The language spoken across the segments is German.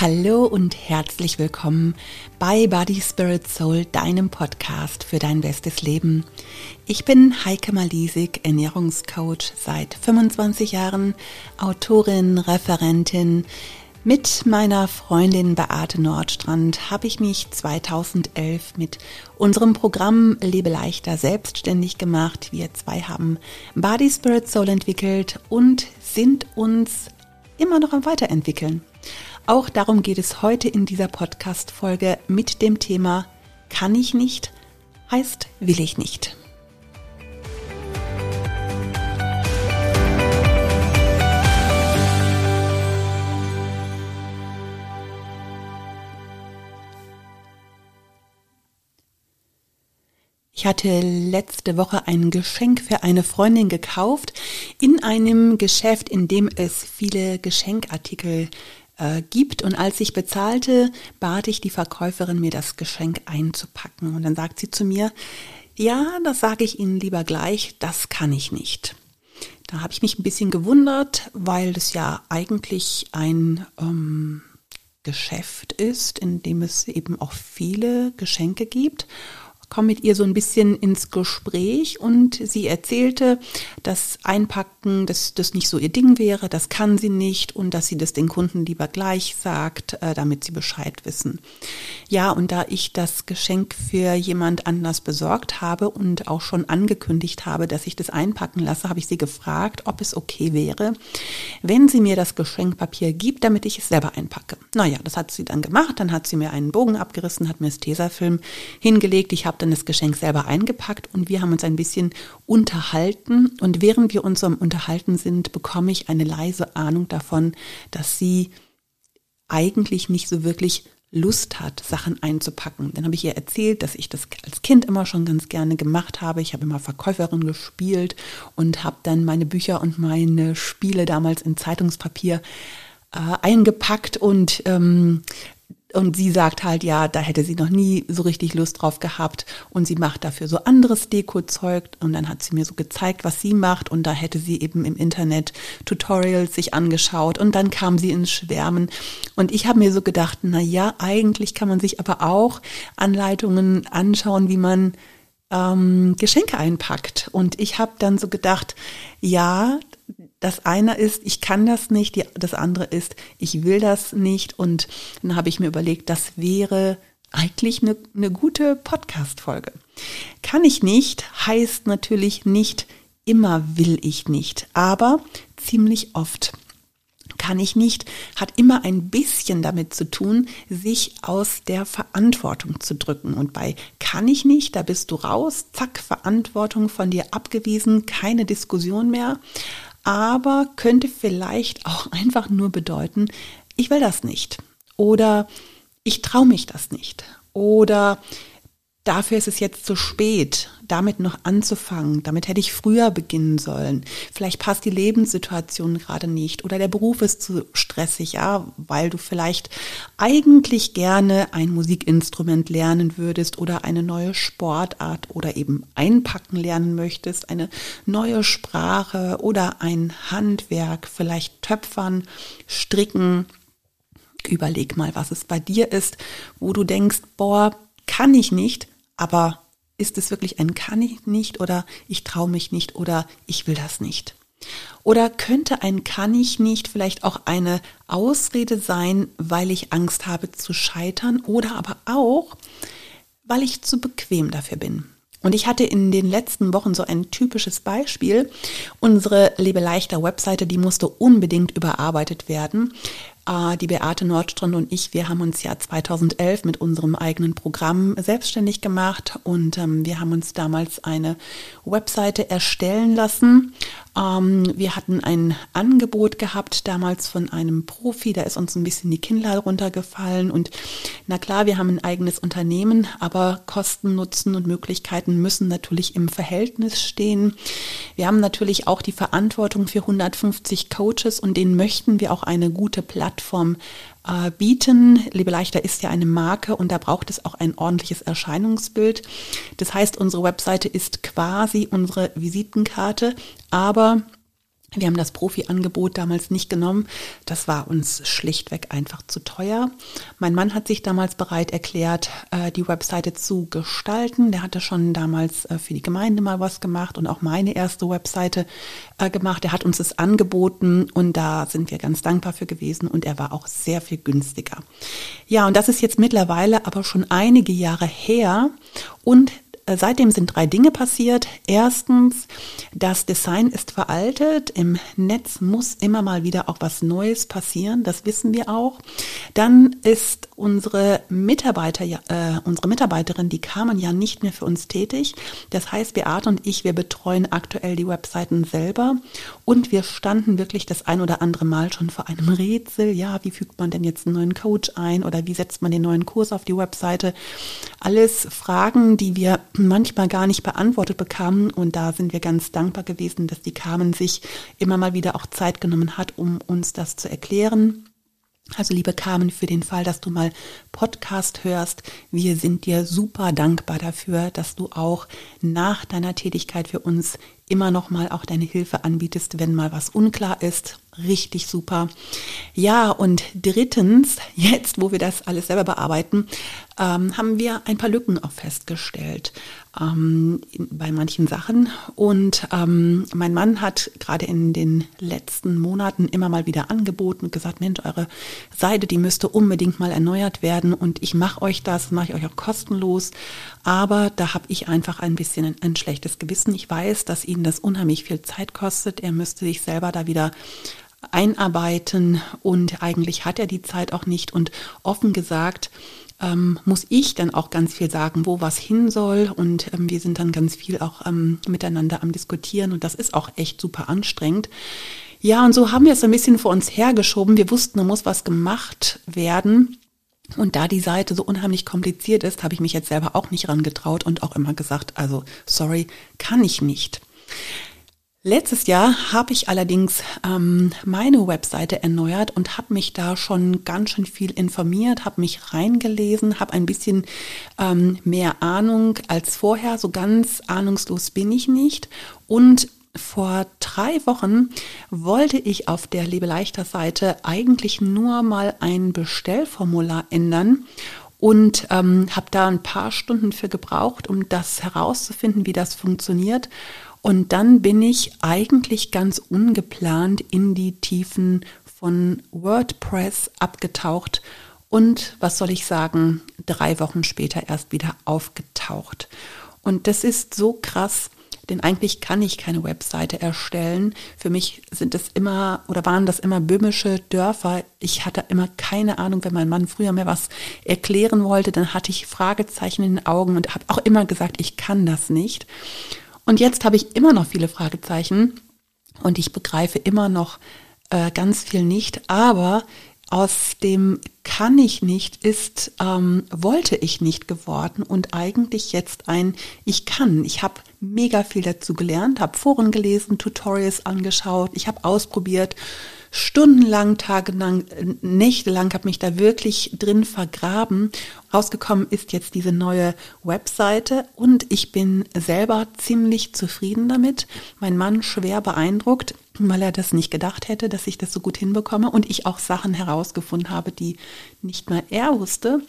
Hallo und herzlich willkommen bei Body Spirit Soul, deinem Podcast für dein bestes Leben. Ich bin Heike Malisig, Ernährungscoach seit 25 Jahren, Autorin, Referentin. Mit meiner Freundin Beate Nordstrand habe ich mich 2011 mit unserem Programm Lebe leichter selbstständig gemacht. Wir zwei haben Body Spirit Soul entwickelt und sind uns immer noch am Weiterentwickeln. Auch darum geht es heute in dieser Podcast-Folge mit dem Thema Kann ich nicht heißt will ich nicht. Ich hatte letzte Woche ein Geschenk für eine Freundin gekauft in einem Geschäft, in dem es viele Geschenkartikel äh, gibt. Und als ich bezahlte, bat ich die Verkäuferin, mir das Geschenk einzupacken. Und dann sagt sie zu mir, ja, das sage ich Ihnen lieber gleich, das kann ich nicht. Da habe ich mich ein bisschen gewundert, weil das ja eigentlich ein ähm, Geschäft ist, in dem es eben auch viele Geschenke gibt komme mit ihr so ein bisschen ins Gespräch und sie erzählte, dass Einpacken, dass das nicht so ihr Ding wäre, das kann sie nicht und dass sie das den Kunden lieber gleich sagt, äh, damit sie Bescheid wissen. Ja, und da ich das Geschenk für jemand anders besorgt habe und auch schon angekündigt habe, dass ich das einpacken lasse, habe ich sie gefragt, ob es okay wäre, wenn sie mir das Geschenkpapier gibt, damit ich es selber einpacke. Naja, das hat sie dann gemacht, dann hat sie mir einen Bogen abgerissen, hat mir das Tesafilm hingelegt, ich habe dann das Geschenk selber eingepackt und wir haben uns ein bisschen unterhalten. Und während wir uns am Unterhalten sind, bekomme ich eine leise Ahnung davon, dass sie eigentlich nicht so wirklich Lust hat, Sachen einzupacken. Dann habe ich ihr erzählt, dass ich das als Kind immer schon ganz gerne gemacht habe. Ich habe immer Verkäuferin gespielt und habe dann meine Bücher und meine Spiele damals in Zeitungspapier äh, eingepackt und ähm, und sie sagt halt, ja, da hätte sie noch nie so richtig Lust drauf gehabt. Und sie macht dafür so anderes Deko-Zeug. Und dann hat sie mir so gezeigt, was sie macht. Und da hätte sie eben im Internet Tutorials sich angeschaut. Und dann kam sie ins Schwärmen. Und ich habe mir so gedacht, na ja, eigentlich kann man sich aber auch Anleitungen anschauen, wie man ähm, Geschenke einpackt. Und ich habe dann so gedacht, ja, das eine ist, ich kann das nicht, die, das andere ist, ich will das nicht. Und dann habe ich mir überlegt, das wäre eigentlich eine, eine gute Podcast-Folge. Kann ich nicht, heißt natürlich nicht, immer will ich nicht, aber ziemlich oft kann ich nicht, hat immer ein bisschen damit zu tun, sich aus der Verantwortung zu drücken. Und bei kann ich nicht, da bist du raus, zack, Verantwortung von dir abgewiesen, keine Diskussion mehr aber könnte vielleicht auch einfach nur bedeuten, ich will das nicht. Oder ich traue mich das nicht. Oder dafür ist es jetzt zu spät, damit noch anzufangen. Damit hätte ich früher beginnen sollen. Vielleicht passt die Lebenssituation gerade nicht oder der Beruf ist zu stressig, ja, weil du vielleicht eigentlich gerne ein Musikinstrument lernen würdest oder eine neue Sportart oder eben einpacken lernen möchtest, eine neue Sprache oder ein Handwerk, vielleicht Töpfern, Stricken. Überleg mal, was es bei dir ist, wo du denkst, boah, kann ich nicht, aber ist es wirklich ein kann ich nicht oder ich traue mich nicht oder ich will das nicht? Oder könnte ein kann ich nicht vielleicht auch eine Ausrede sein, weil ich Angst habe zu scheitern oder aber auch, weil ich zu bequem dafür bin? Und ich hatte in den letzten Wochen so ein typisches Beispiel. Unsere Lebe leichter Webseite, die musste unbedingt überarbeitet werden. Äh, die Beate Nordstrand und ich, wir haben uns ja 2011 mit unserem eigenen Programm selbstständig gemacht und ähm, wir haben uns damals eine Webseite erstellen lassen. Ähm, wir hatten ein Angebot gehabt damals von einem Profi, da ist uns ein bisschen die Kinnlade runtergefallen und na klar, wir haben ein eigenes Unternehmen, aber Kosten, Nutzen und Möglichkeiten müssen natürlich im Verhältnis stehen. Wir haben natürlich auch die Verantwortung für 150 Coaches und denen möchten wir auch eine gute Plattform Plattform äh, bieten. Liebe Leichter ist ja eine Marke und da braucht es auch ein ordentliches Erscheinungsbild. Das heißt, unsere Webseite ist quasi unsere Visitenkarte, aber Wir haben das Profi-Angebot damals nicht genommen. Das war uns schlichtweg einfach zu teuer. Mein Mann hat sich damals bereit erklärt, äh, die Webseite zu gestalten. Der hatte schon damals äh, für die Gemeinde mal was gemacht und auch meine erste Webseite äh, gemacht. Er hat uns das angeboten und da sind wir ganz dankbar für gewesen und er war auch sehr viel günstiger. Ja, und das ist jetzt mittlerweile aber schon einige Jahre her und seitdem sind drei Dinge passiert. Erstens, das Design ist veraltet. Im Netz muss immer mal wieder auch was Neues passieren. Das wissen wir auch. Dann ist unsere Mitarbeiter, äh, unsere Mitarbeiterin, die kamen ja nicht mehr für uns tätig. Das heißt, Beate und ich, wir betreuen aktuell die Webseiten selber und wir standen wirklich das ein oder andere Mal schon vor einem Rätsel. Ja, wie fügt man denn jetzt einen neuen Coach ein oder wie setzt man den neuen Kurs auf die Webseite? Alles Fragen, die wir manchmal gar nicht beantwortet bekamen. Und da sind wir ganz dankbar gewesen, dass die Carmen sich immer mal wieder auch Zeit genommen hat, um uns das zu erklären. Also liebe Carmen, für den Fall, dass du mal Podcast hörst, wir sind dir super dankbar dafür, dass du auch nach deiner Tätigkeit für uns immer noch mal auch deine Hilfe anbietest, wenn mal was unklar ist. Richtig super. Ja, und drittens, jetzt, wo wir das alles selber bearbeiten, ähm, haben wir ein paar Lücken auch festgestellt ähm, bei manchen Sachen. Und ähm, mein Mann hat gerade in den letzten Monaten immer mal wieder angeboten und gesagt, Mensch, eure Seite, die müsste unbedingt mal erneuert werden und ich mache euch das, mache ich euch auch kostenlos. Aber da habe ich einfach ein bisschen ein, ein schlechtes Gewissen. Ich weiß, dass ihn das unheimlich viel Zeit kostet. Er müsste sich selber da wieder einarbeiten und eigentlich hat er die Zeit auch nicht. Und offen gesagt, ähm, muss ich dann auch ganz viel sagen, wo was hin soll. Und ähm, wir sind dann ganz viel auch ähm, miteinander am Diskutieren und das ist auch echt super anstrengend. Ja, und so haben wir es ein bisschen vor uns hergeschoben. Wir wussten, da muss was gemacht werden. Und da die Seite so unheimlich kompliziert ist, habe ich mich jetzt selber auch nicht rangetraut und auch immer gesagt, also sorry, kann ich nicht. Letztes Jahr habe ich allerdings ähm, meine Webseite erneuert und habe mich da schon ganz schön viel informiert, habe mich reingelesen, habe ein bisschen ähm, mehr Ahnung als vorher. So ganz ahnungslos bin ich nicht. Und vor drei Wochen wollte ich auf der Lebeleichter Seite eigentlich nur mal ein Bestellformular ändern und ähm, habe da ein paar Stunden für gebraucht, um das herauszufinden, wie das funktioniert. Und dann bin ich eigentlich ganz ungeplant in die Tiefen von WordPress abgetaucht und, was soll ich sagen, drei Wochen später erst wieder aufgetaucht. Und das ist so krass, denn eigentlich kann ich keine Webseite erstellen. Für mich sind es immer oder waren das immer böhmische Dörfer. Ich hatte immer keine Ahnung, wenn mein Mann früher mir was erklären wollte, dann hatte ich Fragezeichen in den Augen und habe auch immer gesagt, ich kann das nicht. Und jetzt habe ich immer noch viele Fragezeichen und ich begreife immer noch äh, ganz viel nicht, aber aus dem kann ich nicht ist ähm, wollte ich nicht geworden und eigentlich jetzt ein ich kann. Ich habe mega viel dazu gelernt, habe Foren gelesen, Tutorials angeschaut, ich habe ausprobiert stundenlang, tagelang, nächtelang, habe mich da wirklich drin vergraben. Rausgekommen ist jetzt diese neue Webseite und ich bin selber ziemlich zufrieden damit. Mein Mann schwer beeindruckt, weil er das nicht gedacht hätte, dass ich das so gut hinbekomme und ich auch Sachen herausgefunden habe, die nicht mal er wusste.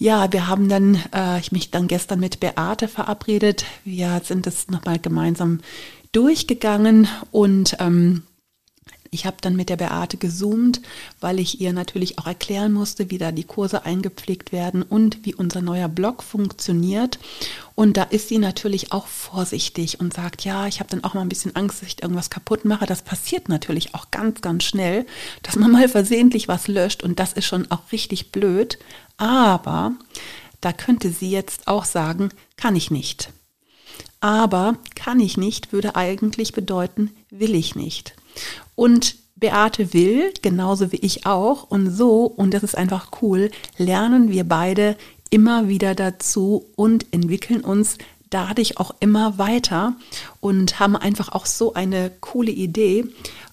Ja, wir haben dann, äh, ich mich dann gestern mit Beate verabredet. Wir sind das nochmal gemeinsam durchgegangen und ähm, ich habe dann mit der Beate gezoomt, weil ich ihr natürlich auch erklären musste, wie da die Kurse eingepflegt werden und wie unser neuer Blog funktioniert. Und da ist sie natürlich auch vorsichtig und sagt, ja, ich habe dann auch mal ein bisschen Angst, dass ich irgendwas kaputt mache. Das passiert natürlich auch ganz, ganz schnell, dass man mal versehentlich was löscht und das ist schon auch richtig blöd. Aber da könnte sie jetzt auch sagen, kann ich nicht. Aber kann ich nicht würde eigentlich bedeuten, will ich nicht. Und Beate will, genauso wie ich auch. Und so, und das ist einfach cool, lernen wir beide immer wieder dazu und entwickeln uns dadurch auch immer weiter und haben einfach auch so eine coole Idee,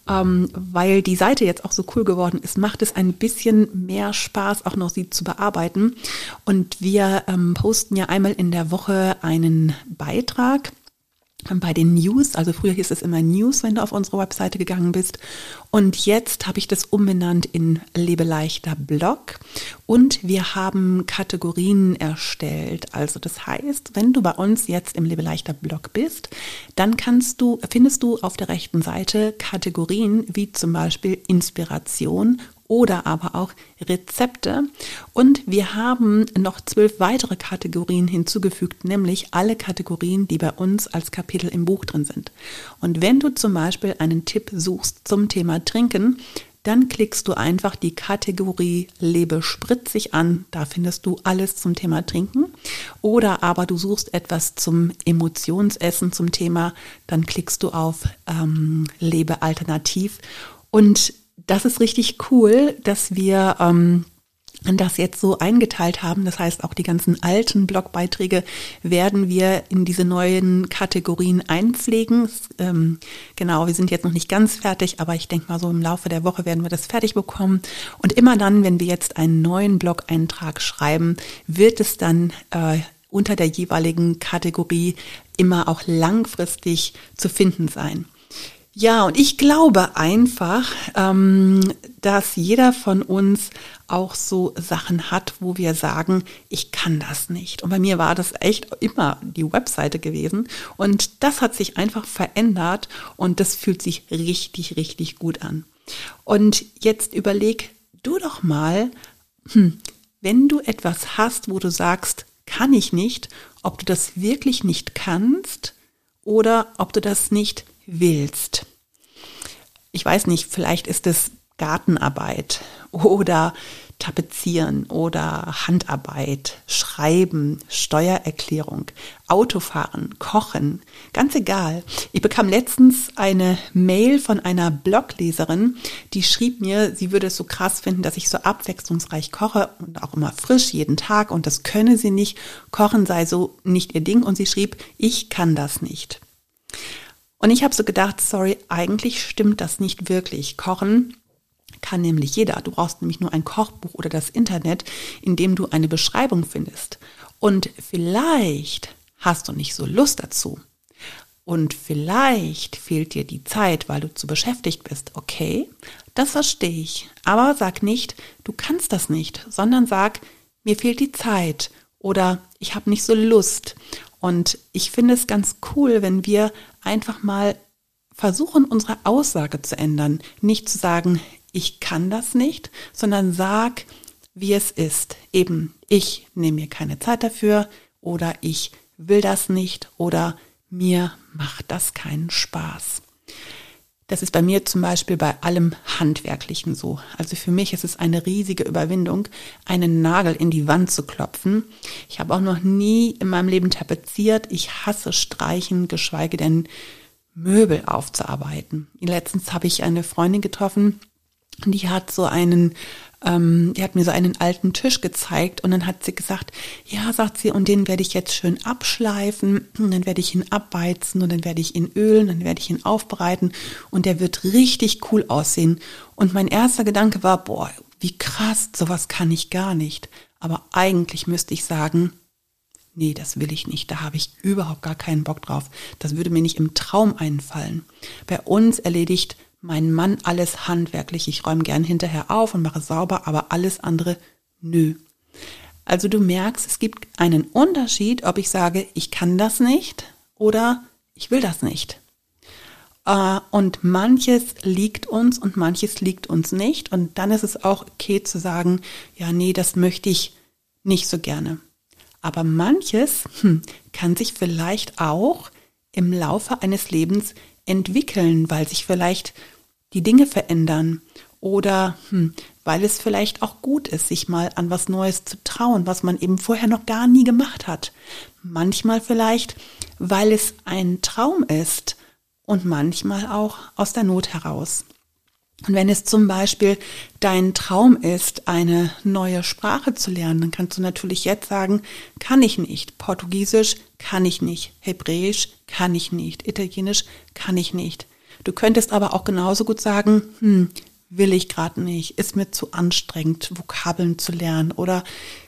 ähm, weil die Seite jetzt auch so cool geworden ist, macht es ein bisschen mehr Spaß, auch noch sie zu bearbeiten. Und wir ähm, posten ja einmal in der Woche einen Beitrag bei den News, also früher hieß es immer News, wenn du auf unsere Webseite gegangen bist. Und jetzt habe ich das umbenannt in Lebe leichter Blog. Und wir haben Kategorien erstellt. Also das heißt, wenn du bei uns jetzt im Lebe leichter Blog bist, dann kannst du, findest du auf der rechten Seite Kategorien wie zum Beispiel Inspiration oder aber auch Rezepte. Und wir haben noch zwölf weitere Kategorien hinzugefügt, nämlich alle Kategorien, die bei uns als Kapitel im Buch drin sind. Und wenn du zum Beispiel einen Tipp suchst zum Thema Trinken, dann klickst du einfach die Kategorie Lebe spritzig an. Da findest du alles zum Thema Trinken. Oder aber du suchst etwas zum Emotionsessen zum Thema, dann klickst du auf ähm, Lebe alternativ. Und das ist richtig cool, dass wir ähm, das jetzt so eingeteilt haben. Das heißt, auch die ganzen alten Blogbeiträge werden wir in diese neuen Kategorien einpflegen. Ähm, genau, wir sind jetzt noch nicht ganz fertig, aber ich denke mal so im Laufe der Woche werden wir das fertig bekommen. Und immer dann, wenn wir jetzt einen neuen Blog-Eintrag schreiben, wird es dann äh, unter der jeweiligen Kategorie immer auch langfristig zu finden sein. Ja, und ich glaube einfach, ähm, dass jeder von uns auch so Sachen hat, wo wir sagen, ich kann das nicht. Und bei mir war das echt immer die Webseite gewesen. Und das hat sich einfach verändert und das fühlt sich richtig, richtig gut an. Und jetzt überleg du doch mal, hm, wenn du etwas hast, wo du sagst, kann ich nicht, ob du das wirklich nicht kannst oder ob du das nicht willst. Ich weiß nicht, vielleicht ist es Gartenarbeit oder Tapezieren oder Handarbeit, Schreiben, Steuererklärung, Autofahren, Kochen, ganz egal. Ich bekam letztens eine Mail von einer Blogleserin, die schrieb mir, sie würde es so krass finden, dass ich so abwechslungsreich koche und auch immer frisch jeden Tag und das könne sie nicht. Kochen sei so nicht ihr Ding und sie schrieb, ich kann das nicht. Und ich habe so gedacht, sorry, eigentlich stimmt das nicht wirklich. Kochen kann nämlich jeder. Du brauchst nämlich nur ein Kochbuch oder das Internet, in dem du eine Beschreibung findest. Und vielleicht hast du nicht so Lust dazu. Und vielleicht fehlt dir die Zeit, weil du zu beschäftigt bist. Okay, das verstehe ich. Aber sag nicht, du kannst das nicht, sondern sag, mir fehlt die Zeit oder ich habe nicht so Lust. Und ich finde es ganz cool, wenn wir einfach mal versuchen, unsere Aussage zu ändern. Nicht zu sagen, ich kann das nicht, sondern sag, wie es ist. Eben, ich nehme mir keine Zeit dafür oder ich will das nicht oder mir macht das keinen Spaß. Das ist bei mir zum Beispiel bei allem Handwerklichen so. Also für mich ist es eine riesige Überwindung, einen Nagel in die Wand zu klopfen. Ich habe auch noch nie in meinem Leben tapeziert. Ich hasse Streichen, geschweige denn Möbel aufzuarbeiten. Letztens habe ich eine Freundin getroffen, die hat so einen ähm, die hat mir so einen alten Tisch gezeigt und dann hat sie gesagt, ja, sagt sie, und den werde ich jetzt schön abschleifen und dann werde ich ihn abbeizen und dann werde ich ihn ölen, dann werde ich ihn aufbereiten und der wird richtig cool aussehen. Und mein erster Gedanke war, boah, wie krass, sowas kann ich gar nicht. Aber eigentlich müsste ich sagen, nee, das will ich nicht, da habe ich überhaupt gar keinen Bock drauf. Das würde mir nicht im Traum einfallen. Bei uns erledigt mein Mann alles handwerklich. Ich räume gern hinterher auf und mache sauber, aber alles andere nö. Also du merkst, es gibt einen Unterschied, ob ich sage, ich kann das nicht oder ich will das nicht. Äh, und manches liegt uns und manches liegt uns nicht. Und dann ist es auch okay zu sagen, ja, nee, das möchte ich nicht so gerne. Aber manches hm, kann sich vielleicht auch im Laufe eines Lebens entwickeln, weil sich vielleicht die Dinge verändern oder hm, weil es vielleicht auch gut ist, sich mal an was Neues zu trauen, was man eben vorher noch gar nie gemacht hat. Manchmal vielleicht, weil es ein Traum ist und manchmal auch aus der Not heraus. Und wenn es zum Beispiel dein Traum ist, eine neue Sprache zu lernen, dann kannst du natürlich jetzt sagen, kann ich nicht. Portugiesisch kann ich nicht. Hebräisch kann ich nicht. Italienisch kann ich nicht. Du könntest aber auch genauso gut sagen, hm, will ich gerade nicht, ist mir zu anstrengend, Vokabeln zu lernen oder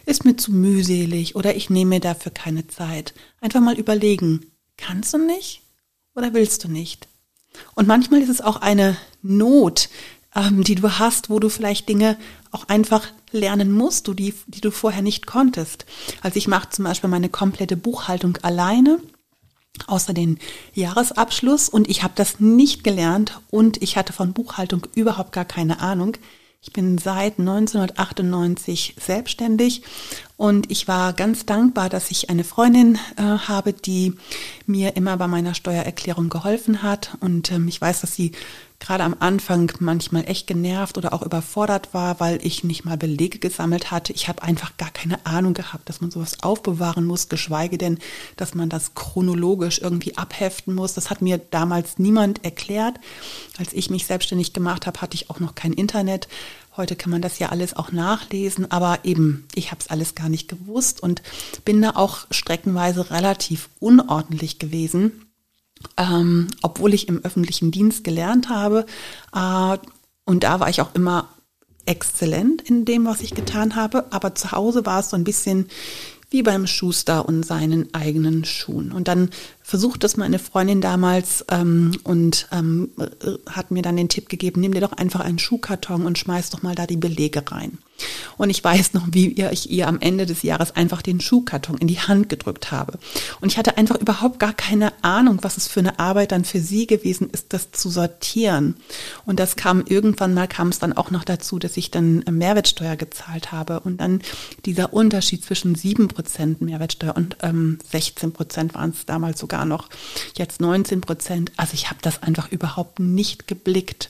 ist mir zu mühselig oder ich nehme mir dafür keine Zeit. Einfach mal überlegen, kannst du nicht oder willst du nicht? Und manchmal ist es auch eine Not, ähm, die du hast, wo du vielleicht Dinge auch einfach lernen musst, du, die, die du vorher nicht konntest. Also ich mache zum Beispiel meine komplette Buchhaltung alleine außer den Jahresabschluss und ich habe das nicht gelernt und ich hatte von Buchhaltung überhaupt gar keine Ahnung. Ich bin seit 1998 selbstständig und ich war ganz dankbar, dass ich eine Freundin äh, habe, die mir immer bei meiner Steuererklärung geholfen hat. Und ähm, ich weiß, dass sie gerade am Anfang manchmal echt genervt oder auch überfordert war, weil ich nicht mal Belege gesammelt hatte. Ich habe einfach gar keine Ahnung gehabt, dass man sowas aufbewahren muss, geschweige denn, dass man das chronologisch irgendwie abheften muss. Das hat mir damals niemand erklärt. Als ich mich selbstständig gemacht habe, hatte ich auch noch kein Internet. Heute kann man das ja alles auch nachlesen, aber eben, ich habe es alles gar nicht gewusst und bin da auch streckenweise relativ unordentlich gewesen ähm, obwohl ich im öffentlichen Dienst gelernt habe. Äh, und da war ich auch immer exzellent in dem, was ich getan habe. Aber zu Hause war es so ein bisschen wie beim Schuster und seinen eigenen Schuhen. Und dann versucht das meine Freundin damals ähm, und ähm, hat mir dann den Tipp gegeben, nimm dir doch einfach einen Schuhkarton und schmeiß doch mal da die Belege rein. Und ich weiß noch, wie ich ihr am Ende des Jahres einfach den Schuhkarton in die Hand gedrückt habe. Und ich hatte einfach überhaupt gar keine Ahnung, was es für eine Arbeit dann für sie gewesen ist, das zu sortieren. Und das kam irgendwann mal, kam es dann auch noch dazu, dass ich dann Mehrwertsteuer gezahlt habe. Und dann dieser Unterschied zwischen sieben Prozent Mehrwertsteuer und ähm, 16 Prozent waren es damals sogar noch, jetzt 19 Prozent. Also ich habe das einfach überhaupt nicht geblickt.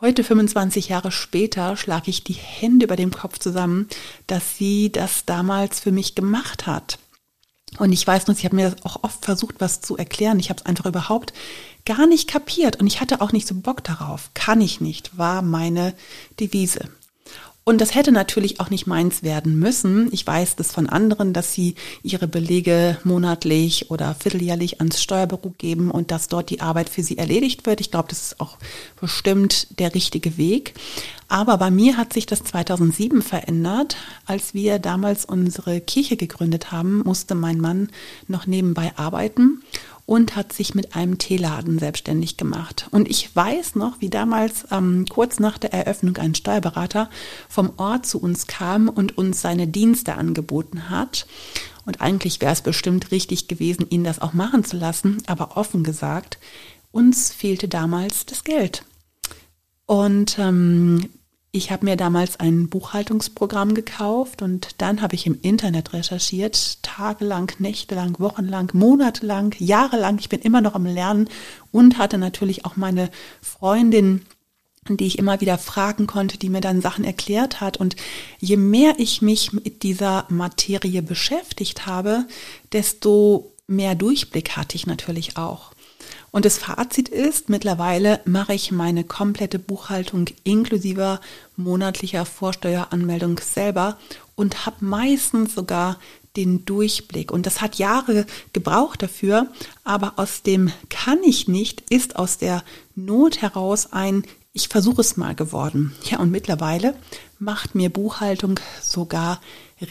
Heute, 25 Jahre später, schlage ich die Hände über dem Kopf zusammen, dass sie das damals für mich gemacht hat. Und ich weiß noch, ich habe mir auch oft versucht, was zu erklären. Ich habe es einfach überhaupt gar nicht kapiert und ich hatte auch nicht so Bock darauf. Kann ich nicht, war meine Devise. Und das hätte natürlich auch nicht meins werden müssen. Ich weiß das von anderen, dass sie ihre Belege monatlich oder vierteljährlich ans Steuerbüro geben und dass dort die Arbeit für sie erledigt wird. Ich glaube, das ist auch bestimmt der richtige Weg. Aber bei mir hat sich das 2007 verändert. Als wir damals unsere Kirche gegründet haben, musste mein Mann noch nebenbei arbeiten und hat sich mit einem Teeladen selbstständig gemacht. Und ich weiß noch, wie damals ähm, kurz nach der Eröffnung ein Steuerberater vom Ort zu uns kam und uns seine Dienste angeboten hat. Und eigentlich wäre es bestimmt richtig gewesen, ihn das auch machen zu lassen, aber offen gesagt, uns fehlte damals das Geld. Und ähm, ich habe mir damals ein Buchhaltungsprogramm gekauft und dann habe ich im Internet recherchiert, tagelang, nächtelang, wochenlang, monatelang, jahrelang. Ich bin immer noch am Lernen und hatte natürlich auch meine Freundin, die ich immer wieder fragen konnte, die mir dann Sachen erklärt hat. Und je mehr ich mich mit dieser Materie beschäftigt habe, desto mehr Durchblick hatte ich natürlich auch. Und das Fazit ist, mittlerweile mache ich meine komplette Buchhaltung inklusive monatlicher Vorsteueranmeldung selber und habe meistens sogar den Durchblick. Und das hat Jahre gebraucht dafür, aber aus dem kann ich nicht, ist aus der Not heraus ein ich versuche es mal geworden. Ja, und mittlerweile macht mir Buchhaltung sogar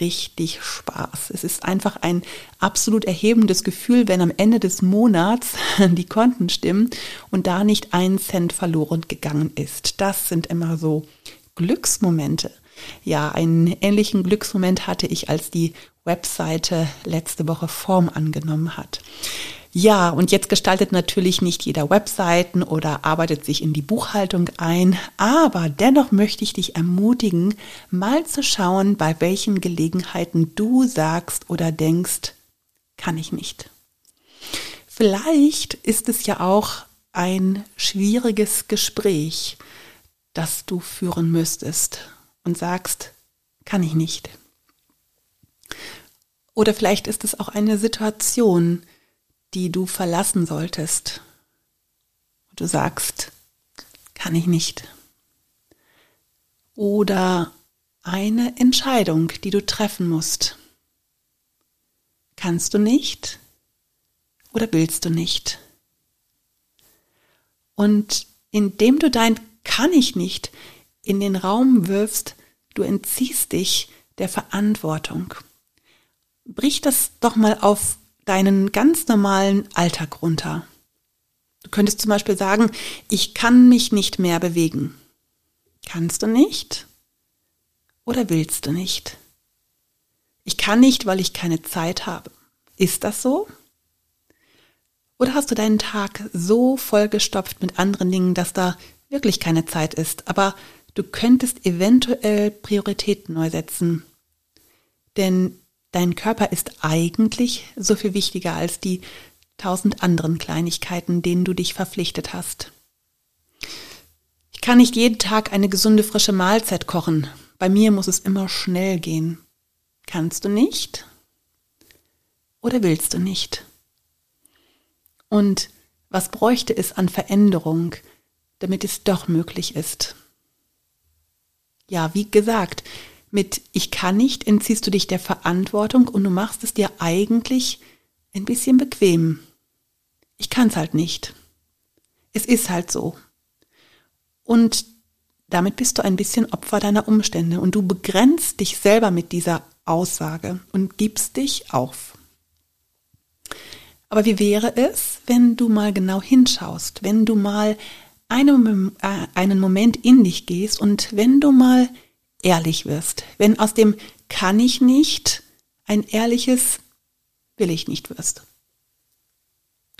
richtig Spaß. Es ist einfach ein absolut erhebendes Gefühl, wenn am Ende des Monats die Konten stimmen und da nicht ein Cent verloren gegangen ist. Das sind immer so Glücksmomente. Ja, einen ähnlichen Glücksmoment hatte ich, als die Webseite letzte Woche Form angenommen hat. Ja, und jetzt gestaltet natürlich nicht jeder Webseiten oder arbeitet sich in die Buchhaltung ein, aber dennoch möchte ich dich ermutigen, mal zu schauen, bei welchen Gelegenheiten du sagst oder denkst, kann ich nicht. Vielleicht ist es ja auch ein schwieriges Gespräch, das du führen müsstest und sagst, kann ich nicht. Oder vielleicht ist es auch eine Situation, die du verlassen solltest. Du sagst, kann ich nicht. Oder eine Entscheidung, die du treffen musst. Kannst du nicht oder willst du nicht? Und indem du dein kann ich nicht in den Raum wirfst, du entziehst dich der Verantwortung. Brich das doch mal auf deinen ganz normalen Alltag runter. Du könntest zum Beispiel sagen, ich kann mich nicht mehr bewegen. Kannst du nicht? Oder willst du nicht? Ich kann nicht, weil ich keine Zeit habe. Ist das so? Oder hast du deinen Tag so vollgestopft mit anderen Dingen, dass da wirklich keine Zeit ist, aber du könntest eventuell Prioritäten neu setzen. Denn dein Körper ist eigentlich so viel wichtiger als die tausend anderen Kleinigkeiten, denen du dich verpflichtet hast. Ich kann nicht jeden Tag eine gesunde frische Mahlzeit kochen. Bei mir muss es immer schnell gehen. Kannst du nicht? Oder willst du nicht? Und was bräuchte es an Veränderung, damit es doch möglich ist? Ja, wie gesagt, mit Ich kann nicht entziehst du dich der Verantwortung und du machst es dir eigentlich ein bisschen bequem. Ich kann es halt nicht. Es ist halt so. Und damit bist du ein bisschen Opfer deiner Umstände und du begrenzt dich selber mit dieser Aussage und gibst dich auf. Aber wie wäre es, wenn du mal genau hinschaust, wenn du mal einen, äh, einen Moment in dich gehst und wenn du mal ehrlich wirst, wenn aus dem kann ich nicht ein ehrliches will ich nicht wirst.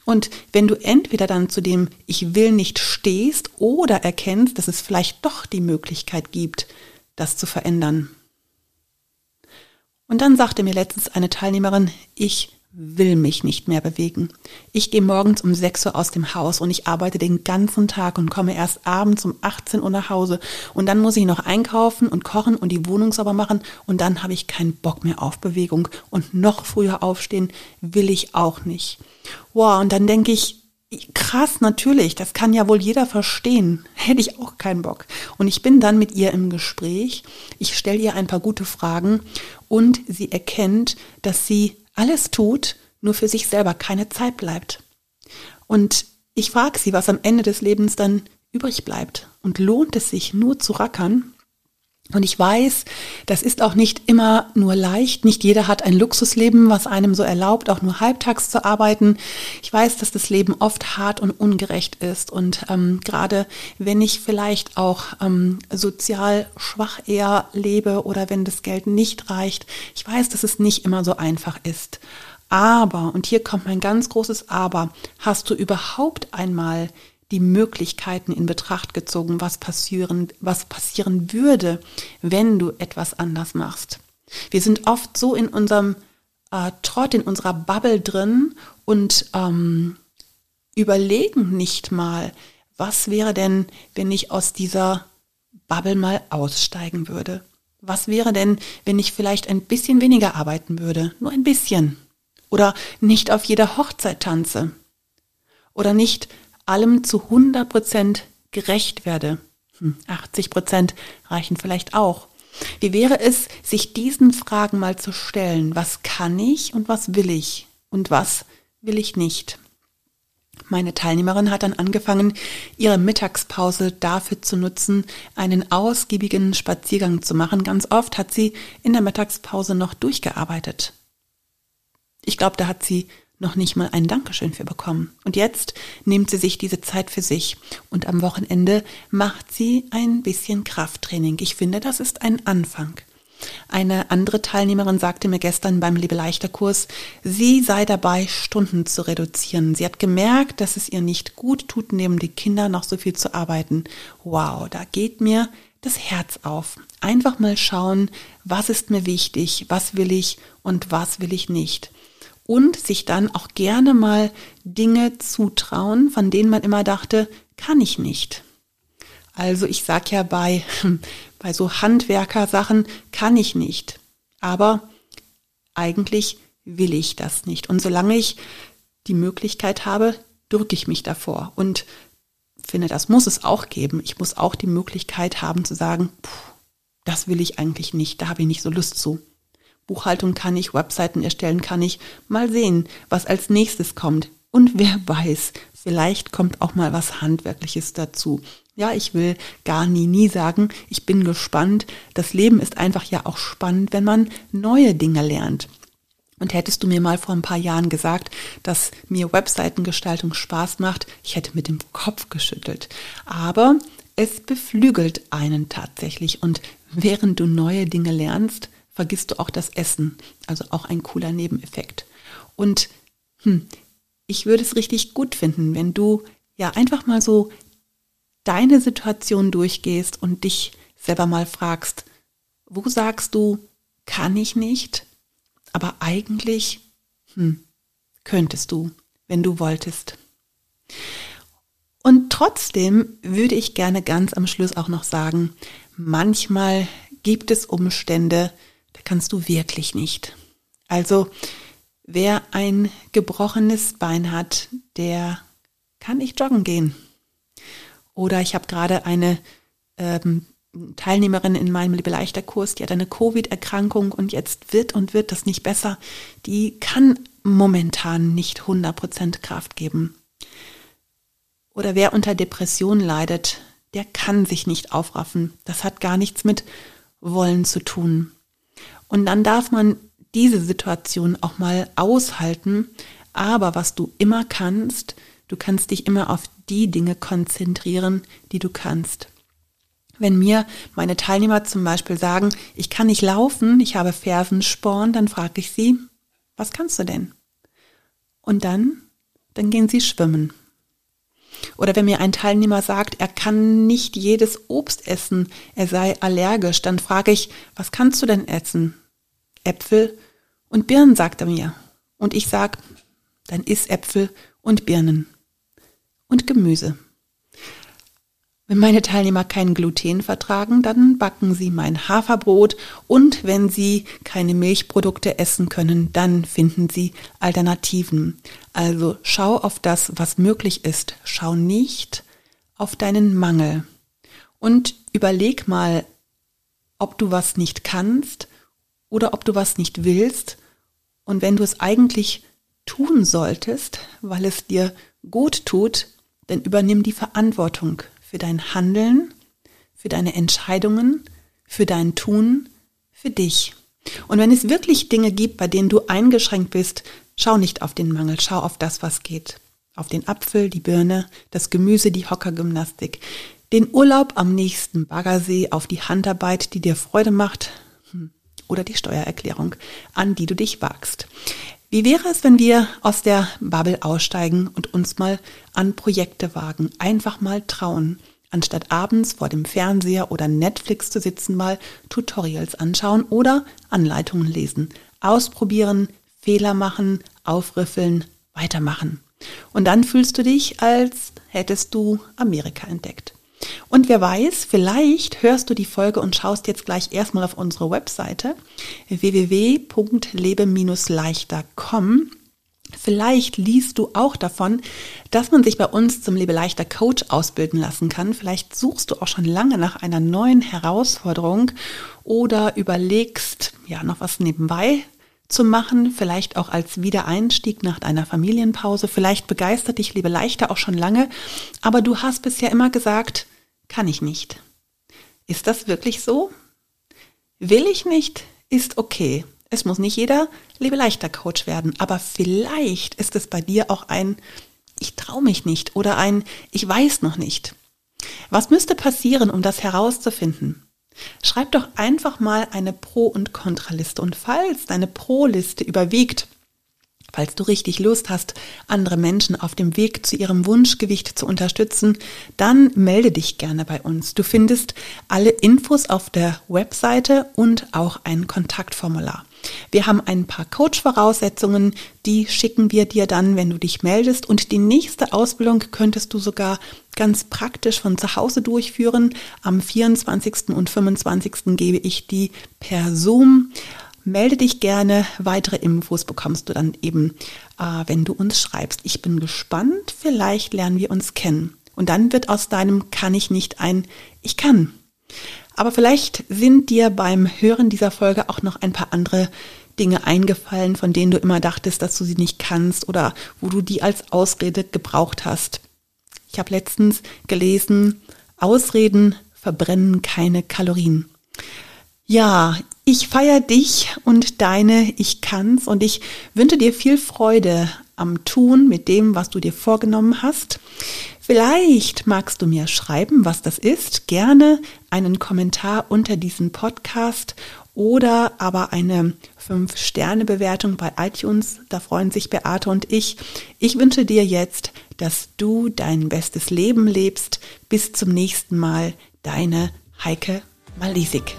Und wenn du entweder dann zu dem Ich will nicht stehst oder erkennst, dass es vielleicht doch die Möglichkeit gibt, das zu verändern. Und dann sagte mir letztens eine Teilnehmerin, ich will mich nicht mehr bewegen. Ich gehe morgens um 6 Uhr aus dem Haus und ich arbeite den ganzen Tag und komme erst abends um 18 Uhr nach Hause. Und dann muss ich noch einkaufen und kochen und die Wohnung sauber machen und dann habe ich keinen Bock mehr auf Bewegung. Und noch früher aufstehen will ich auch nicht. Wow, und dann denke ich, krass, natürlich, das kann ja wohl jeder verstehen. Hätte ich auch keinen Bock. Und ich bin dann mit ihr im Gespräch. Ich stelle ihr ein paar gute Fragen und sie erkennt, dass sie alles tut, nur für sich selber keine Zeit bleibt. Und ich frage sie, was am Ende des Lebens dann übrig bleibt. Und lohnt es sich nur zu rackern? Und ich weiß, das ist auch nicht immer nur leicht. Nicht jeder hat ein Luxusleben, was einem so erlaubt, auch nur halbtags zu arbeiten. Ich weiß, dass das Leben oft hart und ungerecht ist. Und ähm, gerade wenn ich vielleicht auch ähm, sozial schwach eher lebe oder wenn das Geld nicht reicht, ich weiß, dass es nicht immer so einfach ist. Aber, und hier kommt mein ganz großes Aber, hast du überhaupt einmal die Möglichkeiten in Betracht gezogen, was passieren, was passieren würde, wenn du etwas anders machst. Wir sind oft so in unserem äh, Trott, in unserer Bubble drin und ähm, überlegen nicht mal, was wäre denn, wenn ich aus dieser Bubble mal aussteigen würde? Was wäre denn, wenn ich vielleicht ein bisschen weniger arbeiten würde? Nur ein bisschen. Oder nicht auf jeder Hochzeit tanze. Oder nicht allem zu 100 Prozent gerecht werde. 80 hm, Prozent reichen vielleicht auch. Wie wäre es, sich diesen Fragen mal zu stellen? Was kann ich und was will ich? Und was will ich nicht? Meine Teilnehmerin hat dann angefangen, ihre Mittagspause dafür zu nutzen, einen ausgiebigen Spaziergang zu machen. Ganz oft hat sie in der Mittagspause noch durchgearbeitet. Ich glaube, da hat sie noch nicht mal ein Dankeschön für bekommen. Und jetzt nimmt sie sich diese Zeit für sich und am Wochenende macht sie ein bisschen Krafttraining. Ich finde, das ist ein Anfang. Eine andere Teilnehmerin sagte mir gestern beim Liebe-Leichter-Kurs, sie sei dabei, Stunden zu reduzieren. Sie hat gemerkt, dass es ihr nicht gut tut, neben den Kindern noch so viel zu arbeiten. Wow, da geht mir das Herz auf. Einfach mal schauen, was ist mir wichtig, was will ich und was will ich nicht und sich dann auch gerne mal Dinge zutrauen, von denen man immer dachte, kann ich nicht. Also ich sag ja bei, bei so Handwerkersachen kann ich nicht. Aber eigentlich will ich das nicht. Und solange ich die Möglichkeit habe, drücke ich mich davor und finde, das muss es auch geben. Ich muss auch die Möglichkeit haben zu sagen, puh, das will ich eigentlich nicht, da habe ich nicht so Lust zu. Buchhaltung kann ich, Webseiten erstellen kann ich. Mal sehen, was als nächstes kommt. Und wer weiß, vielleicht kommt auch mal was Handwerkliches dazu. Ja, ich will gar nie, nie sagen, ich bin gespannt. Das Leben ist einfach ja auch spannend, wenn man neue Dinge lernt. Und hättest du mir mal vor ein paar Jahren gesagt, dass mir Webseitengestaltung Spaß macht, ich hätte mit dem Kopf geschüttelt. Aber es beflügelt einen tatsächlich. Und während du neue Dinge lernst, vergisst du auch das Essen. Also auch ein cooler Nebeneffekt. Und hm, ich würde es richtig gut finden, wenn du ja einfach mal so deine Situation durchgehst und dich selber mal fragst, wo sagst du, kann ich nicht? aber eigentlich hm, könntest du, wenn du wolltest. Und trotzdem würde ich gerne ganz am Schluss auch noch sagen, manchmal gibt es Umstände, da kannst du wirklich nicht. Also wer ein gebrochenes Bein hat, der kann nicht joggen gehen. Oder ich habe gerade eine ähm, Teilnehmerin in meinem Liebe-Leichter-Kurs, die hat eine Covid-Erkrankung und jetzt wird und wird das nicht besser. Die kann momentan nicht 100% Kraft geben. Oder wer unter Depression leidet, der kann sich nicht aufraffen. Das hat gar nichts mit Wollen zu tun. Und dann darf man diese Situation auch mal aushalten. Aber was du immer kannst, du kannst dich immer auf die Dinge konzentrieren, die du kannst. Wenn mir meine Teilnehmer zum Beispiel sagen, ich kann nicht laufen, ich habe Fersensporn, dann frage ich sie, was kannst du denn? Und dann, dann gehen sie schwimmen. Oder wenn mir ein Teilnehmer sagt, er kann nicht jedes Obst essen, er sei allergisch, dann frage ich, was kannst du denn essen? Äpfel und Birnen, sagt er mir. Und ich sage, dann iss Äpfel und Birnen. Und Gemüse. Wenn meine Teilnehmer kein Gluten vertragen, dann backen sie mein Haferbrot und wenn sie keine Milchprodukte essen können, dann finden sie Alternativen. Also schau auf das, was möglich ist. Schau nicht auf deinen Mangel. Und überleg mal, ob du was nicht kannst oder ob du was nicht willst. Und wenn du es eigentlich tun solltest, weil es dir gut tut, dann übernimm die Verantwortung für dein Handeln, für deine Entscheidungen, für dein Tun, für dich. Und wenn es wirklich Dinge gibt, bei denen du eingeschränkt bist, schau nicht auf den Mangel, schau auf das, was geht. Auf den Apfel, die Birne, das Gemüse, die Hockergymnastik, den Urlaub am nächsten Baggersee, auf die Handarbeit, die dir Freude macht hm, oder die Steuererklärung, an die du dich wagst. Wie wäre es, wenn wir aus der Bubble aussteigen und uns mal an Projekte wagen, einfach mal trauen, anstatt abends vor dem Fernseher oder Netflix zu sitzen, mal Tutorials anschauen oder Anleitungen lesen, ausprobieren, Fehler machen, aufriffeln, weitermachen. Und dann fühlst du dich, als hättest du Amerika entdeckt. Und wer weiß, vielleicht hörst du die Folge und schaust jetzt gleich erstmal auf unsere Webseite www.lebe-leichter.com. Vielleicht liest du auch davon, dass man sich bei uns zum Lebeleichter Coach ausbilden lassen kann. Vielleicht suchst du auch schon lange nach einer neuen Herausforderung oder überlegst, ja, noch was nebenbei zu machen, vielleicht auch als Wiedereinstieg nach einer Familienpause. Vielleicht begeistert dich Liebe leichter auch schon lange, aber du hast bisher immer gesagt, kann ich nicht. Ist das wirklich so? Will ich nicht, ist okay. Es muss nicht jeder Liebe leichter Coach werden, aber vielleicht ist es bei dir auch ein ich traue mich nicht oder ein ich weiß noch nicht. Was müsste passieren, um das herauszufinden? Schreib doch einfach mal eine Pro- und Kontraliste. Und falls deine Pro-Liste überwiegt, falls du richtig Lust hast, andere Menschen auf dem Weg zu ihrem Wunschgewicht zu unterstützen, dann melde dich gerne bei uns. Du findest alle Infos auf der Webseite und auch ein Kontaktformular. Wir haben ein paar Coach-Voraussetzungen, die schicken wir dir dann, wenn du dich meldest. Und die nächste Ausbildung könntest du sogar ganz praktisch von zu Hause durchführen. Am 24. und 25. gebe ich die per Zoom. Melde dich gerne. Weitere Infos bekommst du dann eben, äh, wenn du uns schreibst. Ich bin gespannt. Vielleicht lernen wir uns kennen. Und dann wird aus deinem kann ich nicht ein ich kann. Aber vielleicht sind dir beim Hören dieser Folge auch noch ein paar andere Dinge eingefallen, von denen du immer dachtest, dass du sie nicht kannst oder wo du die als Ausrede gebraucht hast. Ich habe letztens gelesen, Ausreden verbrennen keine Kalorien. Ja, ich feiere dich und deine Ich kann's und ich wünsche dir viel Freude am Tun mit dem, was du dir vorgenommen hast. Vielleicht magst du mir schreiben, was das ist. Gerne einen Kommentar unter diesem Podcast oder aber eine 5-Sterne-Bewertung bei iTunes. Da freuen sich Beate und ich. Ich wünsche dir jetzt, dass du dein bestes Leben lebst. Bis zum nächsten Mal. Deine Heike Malisik.